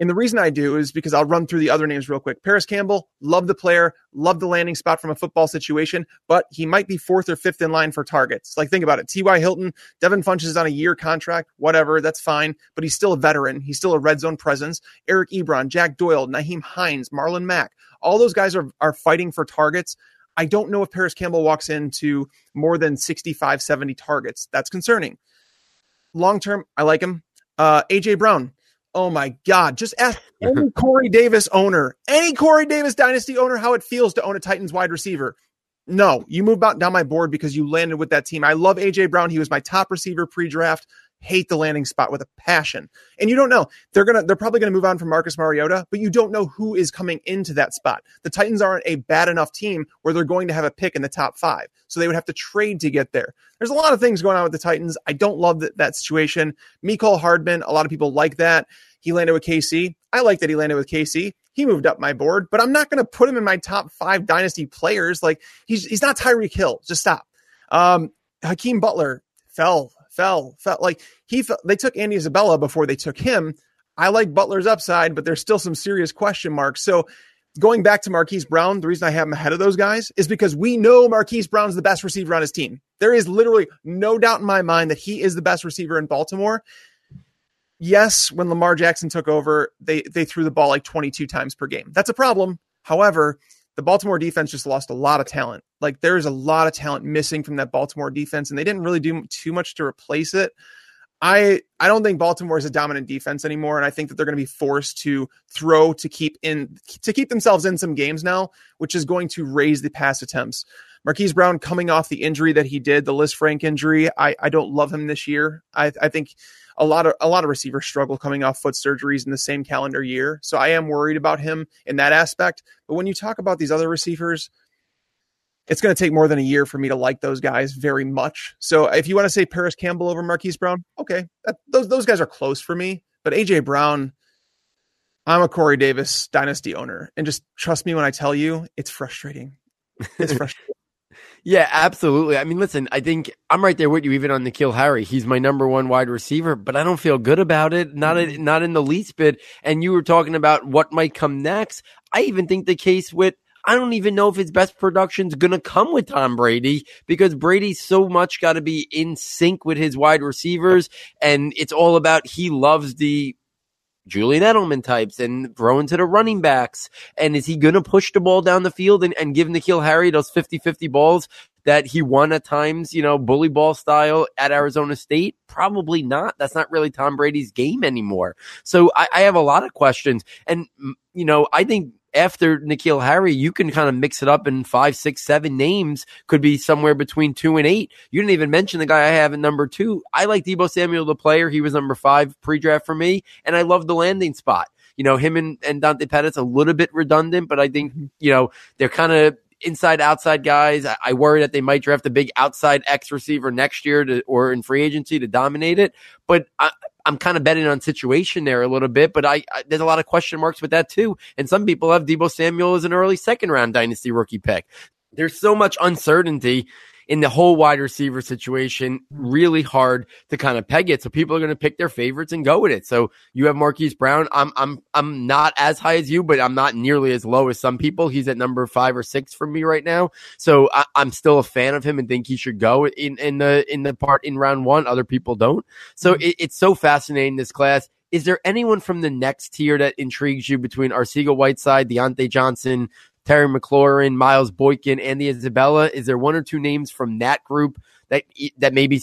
and the reason I do is because I'll run through the other names real quick. Parris Campbell, love the player, love the landing spot from a football situation, but he might be fourth or fifth in line for targets. Like, think about it. T.Y. Hilton, Devin Funchess is on a year contract, whatever, that's fine, but he's still a veteran. He's still a red zone presence. Eric Ebron, Jack Doyle, Nyheim Hines, Marlon Mack, all those guys are, are fighting for targets. I don't know if Parris Campbell walks into more than 65, 70 targets. That's concerning. Long term, I like him. Uh, AJ Brown, Oh my God. Just ask any Corey Davis owner, any Corey Davis dynasty owner, how it feels to own a Titans wide receiver. No, you move down my board because you landed with that team. I love AJ Brown. He was my top receiver pre draft. Hate the landing spot with a passion. And you don't know. They're gonna they're probably gonna move on from Marcus Mariota, but you don't know who is coming into that spot. The Titans aren't a bad enough team where they're going to have a pick in the top five. So they would have to trade to get there. There's a lot of things going on with the Titans. I don't love that, that situation. Mecole Hardman, a lot of people like that. He landed with KC. I like that he landed with KC. He moved up my board, but I'm not going to put him in my top five dynasty players. Like he's he's not Tyreek Hill. Just stop. Um, Hakeem Butler fell, fell, fell. Like he, fell, they took Andy Isabella before they took him. I like Butler's upside, but there's still some serious question marks. So going back to Marquise Brown, the reason I have him ahead of those guys is because we know Marquise Brown's the best receiver on his team. There is literally no doubt in my mind that he is the best receiver in Baltimore yes, when Lamar Jackson took over, they they threw the ball like 22 times per game. That's a problem. However, the Baltimore defense just lost a lot of talent. Like there is a lot of talent missing from that Baltimore defense, and they didn't really do too much to replace it. I I don't think Baltimore is a dominant defense anymore, and I think that they're going to be forced to throw to keep in to keep themselves in some games now, which is going to raise the pass attempts. Marquise Brown coming off the injury that he did, the Lisfranc injury, I, I don't love him this year. I, I think a lot of a lot of receivers struggle coming off foot surgeries in the same calendar year. So I am worried about him in that aspect. But when you talk about these other receivers, it's going to take more than a year for me to like those guys very much. So if you want to say Parris Campbell over Marquise Brown, okay, that, those those guys are close for me. But AJ Brown, I'm a Corey Davis dynasty owner, and just trust me when I tell you, it's frustrating. It's frustrating. Yeah, absolutely. I mean, listen, I think I'm right there with you, even on N'Keal Harry. He's my number one wide receiver, but I don't feel good about it. Not, a, mm-hmm. not in the least bit. And you were talking about what might come next. I even think the case with I don't even know if his best production's going to come with Tom Brady because Brady's so much got to be in sync with his wide receivers. And it's all about he loves the Julian Edelman types and throwing to the running backs. And is he going to push the ball down the field and, and give N'Keal Harry those 50 50 balls that he won at times, you know, bully ball style at Arizona State? Probably not. That's not really Tom Brady's game anymore. So I, I have a lot of questions. And, you know, I think after N'Keal Harry, you can kind of mix it up in five, six, seven names. Could be somewhere between two and eight. You didn't even mention the guy I have at number two. I like Deebo Samuel, the player. He was number five pre-draft for me, and I love the landing spot. You know, him and, and Dante Pettis a little bit redundant, but I think, mm-hmm. you know, they're kind of inside outside guys. I, I, worry that they might draft a big outside X receiver next year to, or in free agency to dominate it. But I, I'm kind of betting on situation there a little bit, but I, I, there's a lot of question marks with that too. And some people have Deebo Samuel as an early second round dynasty rookie pick. There's so much uncertainty in the whole wide receiver situation, really hard to kind of peg it. So people are going to pick their favorites and go with it. So you have Marquise Brown. I'm I'm I'm not as high as you, but I'm not nearly as low as some people. He's at number five or six for me right now. So I, am still a fan of him and think he should go in in the in the part in round one. Other people don't. So mm-hmm. it, it's so fascinating this class. Is there anyone from the next tier that intrigues you between Arcega Whiteside, Diontae Johnson, Terry McLaurin, Miles Boykin, Andy Isabella. Is there one or two names from that group that that maybe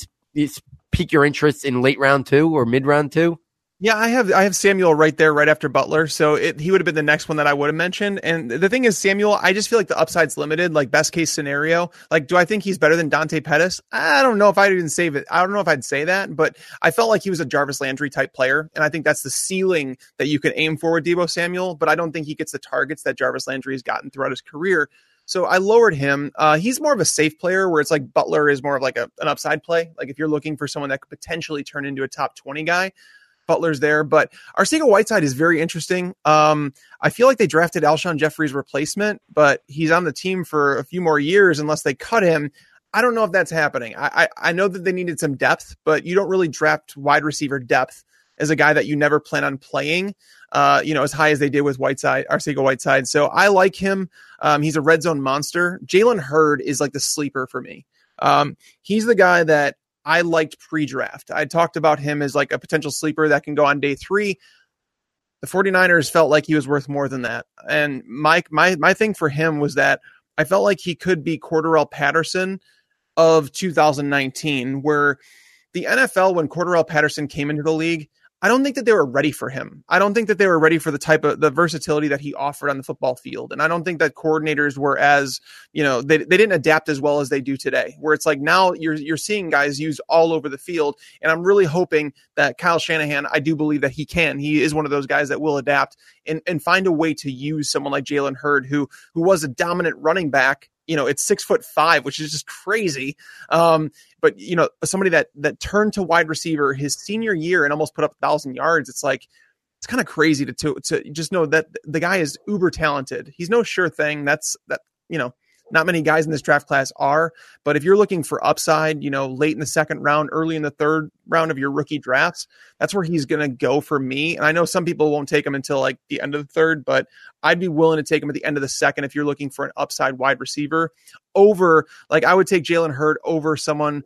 pique your interest in late round two or mid round two? Yeah, I have I have Samuel right there, right after Butler. So it, he would have been the next one that I would have mentioned. And the thing is, Samuel, I just feel like the upside's limited. Like best case scenario, like do I think he's better than Dante Pettis? I don't know if I'd even save it. I don't know if I'd say that, but I felt like he was a Jarvis Landry type player, and I think that's the ceiling that you can aim for with Deebo Samuel. But I don't think he gets the targets that Jarvis Landry has gotten throughout his career. So I lowered him. Uh, he's more of a safe player where it's like Butler is more of like a, an upside play. Like if you're looking for someone that could potentially turn into a top 20 guy, Butler's there. But Arcega-Whiteside is very interesting. Um, I feel like they drafted Alshon Jeffery's replacement, but he's on the team for a few more years unless they cut him. I don't know if that's happening. I, I, I know that they needed some depth, but you don't really draft wide receiver depth as a guy that you never plan on playing, uh, you know, as high as they did with Whiteside, Arcega-Whiteside. So I like him. Um, he's a red zone monster. Jalen Hurd is like the sleeper for me. Um, he's the guy that I liked pre draft. I talked about him as like a potential sleeper that can go on day three. The 49ers felt like he was worth more than that. And my, my, my thing for him was that I felt like he could be Cordarrelle Patterson of 2019, where the NFL, when Cordarrelle Patterson came into the league, I don't think that they were ready for him. I don't think that they were ready for the type of the versatility that he offered on the football field. And I don't think that coordinators were as, you know, they, they didn't adapt as well as they do today, where it's like now you're you're seeing guys used all over the field. And I'm really hoping that Kyle Shanahan, I do believe that he can. He is one of those guys that will adapt and, and find a way to use someone like Jalen Hurd, who who was a dominant running back you know it's six foot five which is just crazy. Um, but you know somebody that that turned to wide receiver his senior year and almost put up a thousand yards it's like it's kind of crazy to, to to just know that the guy is uber talented. He's no sure thing. That's that you know not many guys in this draft class are, but if you're looking for upside, you know, late in the second round, early in the third round of your rookie drafts, that's where he's going to go for me. And I know some people won't take him until like the end of the third, but I'd be willing to take him at the end of the second if you're looking for an upside wide receiver over, like, I would take Jalen Hurd over someone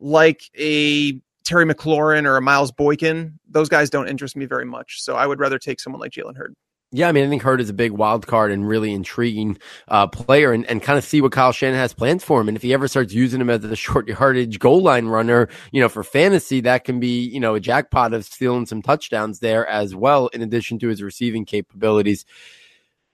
like a Terry McLaurin or a Miles Boykin. Those guys don't interest me very much. So I would rather take someone like Jalen Hurd. Yeah, I mean, I think Hurd is a big wild card and really intriguing uh, player, and, and kind of see what Kyle Shanahan has plans for him. And if he ever starts using him as a short yardage goal line runner, you know, for fantasy, that can be you know a jackpot of stealing some touchdowns there as well, in addition to his receiving capabilities.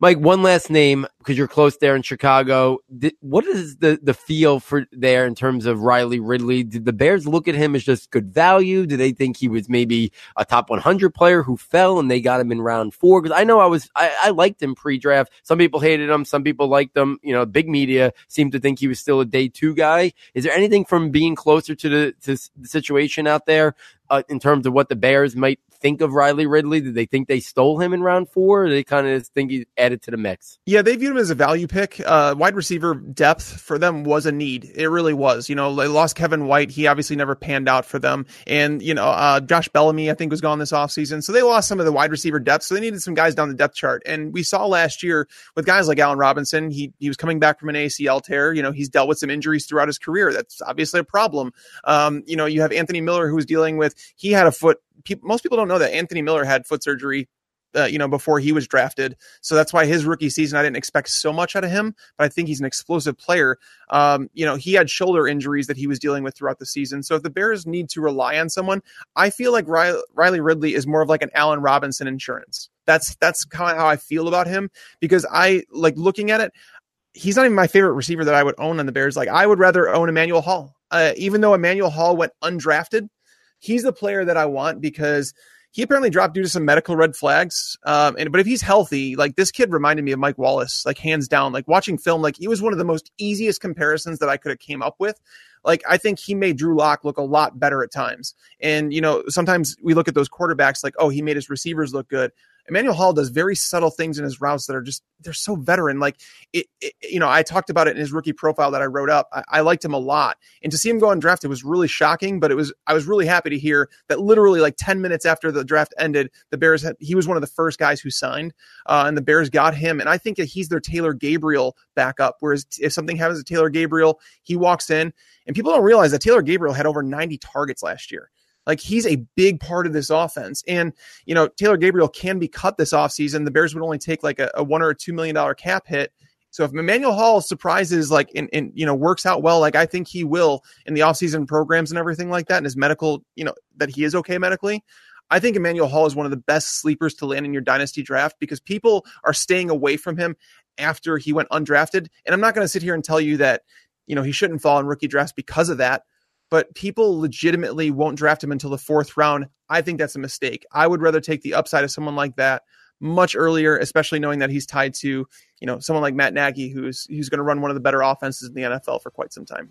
Mike, one last name because you're close there in Chicago. What is the the feel for there in terms of Riley Ridley? Did the Bears look at him as just good value? Do they think he was maybe a top 100 player who fell and they got him in round four? Because I know I was I, I liked him pre-draft. Some people hated him, some people liked him. You know, big media seemed to think he was still a day two guy. Is there anything from being closer to the to the situation out there uh, in terms of what the Bears might think of Riley Ridley? Did they think they stole him in round four? Or they kind of think he added to the mix? Yeah, they viewed him as a value pick. Uh, wide receiver depth for them was a need. It really was. You know, they lost Kevin White. He obviously never panned out for them. And, you know, uh, Josh Bellamy, I think, was gone this offseason. So they lost some of the wide receiver depth. So they needed some guys down the depth chart. And we saw last year with guys like Allen Robinson, he, he was coming back from an ACL tear. You know, he's dealt with some injuries throughout his career. That's obviously a problem. Um, you know, you have Anthony Miller, who was dealing with, he had a foot most people don't know that Anthony Miller had foot surgery uh, you know, before he was drafted. So that's why his rookie season, I didn't expect so much out of him, but I think he's an explosive player. Um, you know, he had shoulder injuries that he was dealing with throughout the season. So if the Bears need to rely on someone, I feel like Riley, Riley Ridley is more of like an Allen Robinson insurance. That's, that's kind of how I feel about him because I like looking at it. He's not even my favorite receiver that I would own on the Bears. Like I would rather own Emmanuel Hall. Uh, even though Emmanuel Hall went undrafted, he's the player that I want because he apparently dropped due to some medical red flags. Um, and but if he's healthy, like this kid reminded me of Mike Wallace, like hands down. Like watching film, like he was one of the most easiest comparisons that I could have came up with. Like I think he made Drew Lock look a lot better at times. And you know, sometimes we look at those quarterbacks like, oh, he made his receivers look good. Emmanuel Hall does very subtle things in his routes that are just they're so veteran. Like it, it you know, I talked about it in his rookie profile that I wrote up. I, I, liked him a lot, and to see him go undrafted it was really shocking. But it was I was really happy to hear that literally like ten minutes after the draft ended, the Bears had he was one of the first guys who signed, uh, and the Bears got him. And I think that he's their Taylor Gabriel backup. Whereas if something happens to Taylor Gabriel, he walks in, and people don't realize that Taylor Gabriel had over ninety targets last year. Like he's a big part of this offense. And, you know, Taylor Gabriel can be cut this offseason. The Bears would only take like a, a one or a $2 million cap hit. So if Emmanuel Hall surprises like and, and you know works out well, like I think he will in the offseason programs and everything like that, and his medical, you know, that he is okay medically, I think Emmanuel Hall is one of the best sleepers to land in your dynasty draft because people are staying away from him after he went undrafted. And I'm not going to sit here and tell you that, you know, he shouldn't fall in rookie drafts because of that, but people legitimately won't draft him until the fourth round. I think that's a mistake. I would rather take the upside of someone like that much earlier, especially knowing that he's tied to, you know, someone like Matt Nagy, who's who's going to run one of the better offenses in the NFL for quite some time.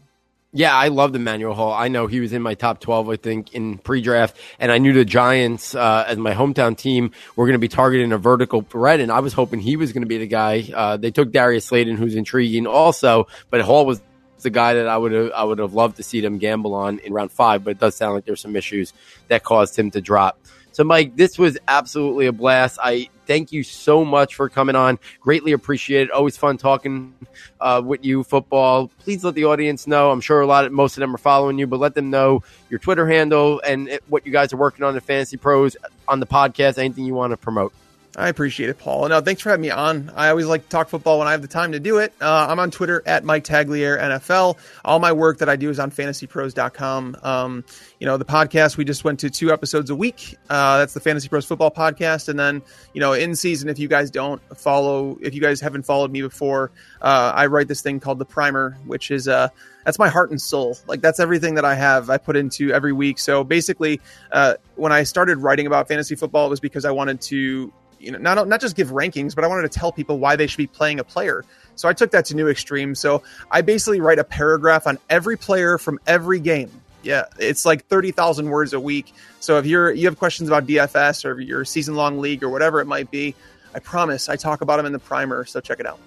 Yeah, I loved Emmanuel Hall. I know he was in my top 12, I think, in pre draft. And I knew the Giants, uh, as my hometown team, were going to be targeting a vertical threat. And I was hoping he was going to be the guy. Uh, they took Darius Slayton, who's intriguing also, but Hall was the guy that I would have, I would have loved to see them gamble on in round five. But it does sound like there's some issues that caused him to drop. So, Mike, this was absolutely a blast. I thank you so much for coming on. Greatly appreciate it. Always fun talking uh, with you football. Please let the audience know. I'm sure a lot of most of them are following you, but let them know your Twitter handle and it, what you guys are working on at Fantasy Pros on the podcast. Anything you want to promote. I appreciate it, Paul. No, thanks for having me on. I always like to talk football when I have the time to do it. Uh, I'm on Twitter at Mike Tagliere NFL. All my work that I do is on fantasypros.com. Um, you know, the podcast, we just went to two episodes a week. Uh, that's the Fantasy Pros Football Podcast. And then, you know, in season, if you guys don't follow, if you guys haven't followed me before, uh, I write this thing called The Primer, which is, uh, that's my heart and soul. Like that's everything that I have. I put into every week. So basically, uh, when I started writing about fantasy football, it was because I wanted to you know not not just give rankings, but I wanted to tell people why they should be playing a player. So I took that to new extreme. So I basically write a paragraph on every player from every game. Yeah, it's like thirty thousand words a week. So if you're you have questions about DFS or your season long league or whatever it might be, I promise I talk about them in the primer. So check it out.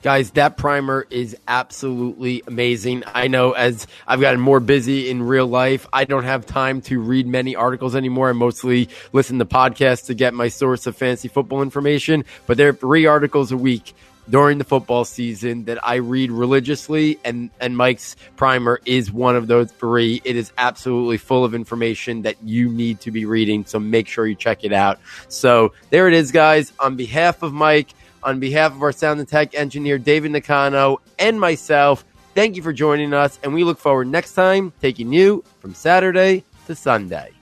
Guys, that primer is absolutely amazing. I know as I've gotten more busy in real life, I don't have time to read many articles anymore. I mostly listen to podcasts to get my source of fancy football information, but there are three articles a week during the football season that I read religiously and and Mike's primer is one of those three. It is absolutely full of information that you need to be reading, so make sure you check it out. So, there it is guys. On behalf of Mike on behalf of our sound and tech engineer, David Nakano, and myself, thank you for joining us. And we look forward next time taking you from Saturday to Sunday.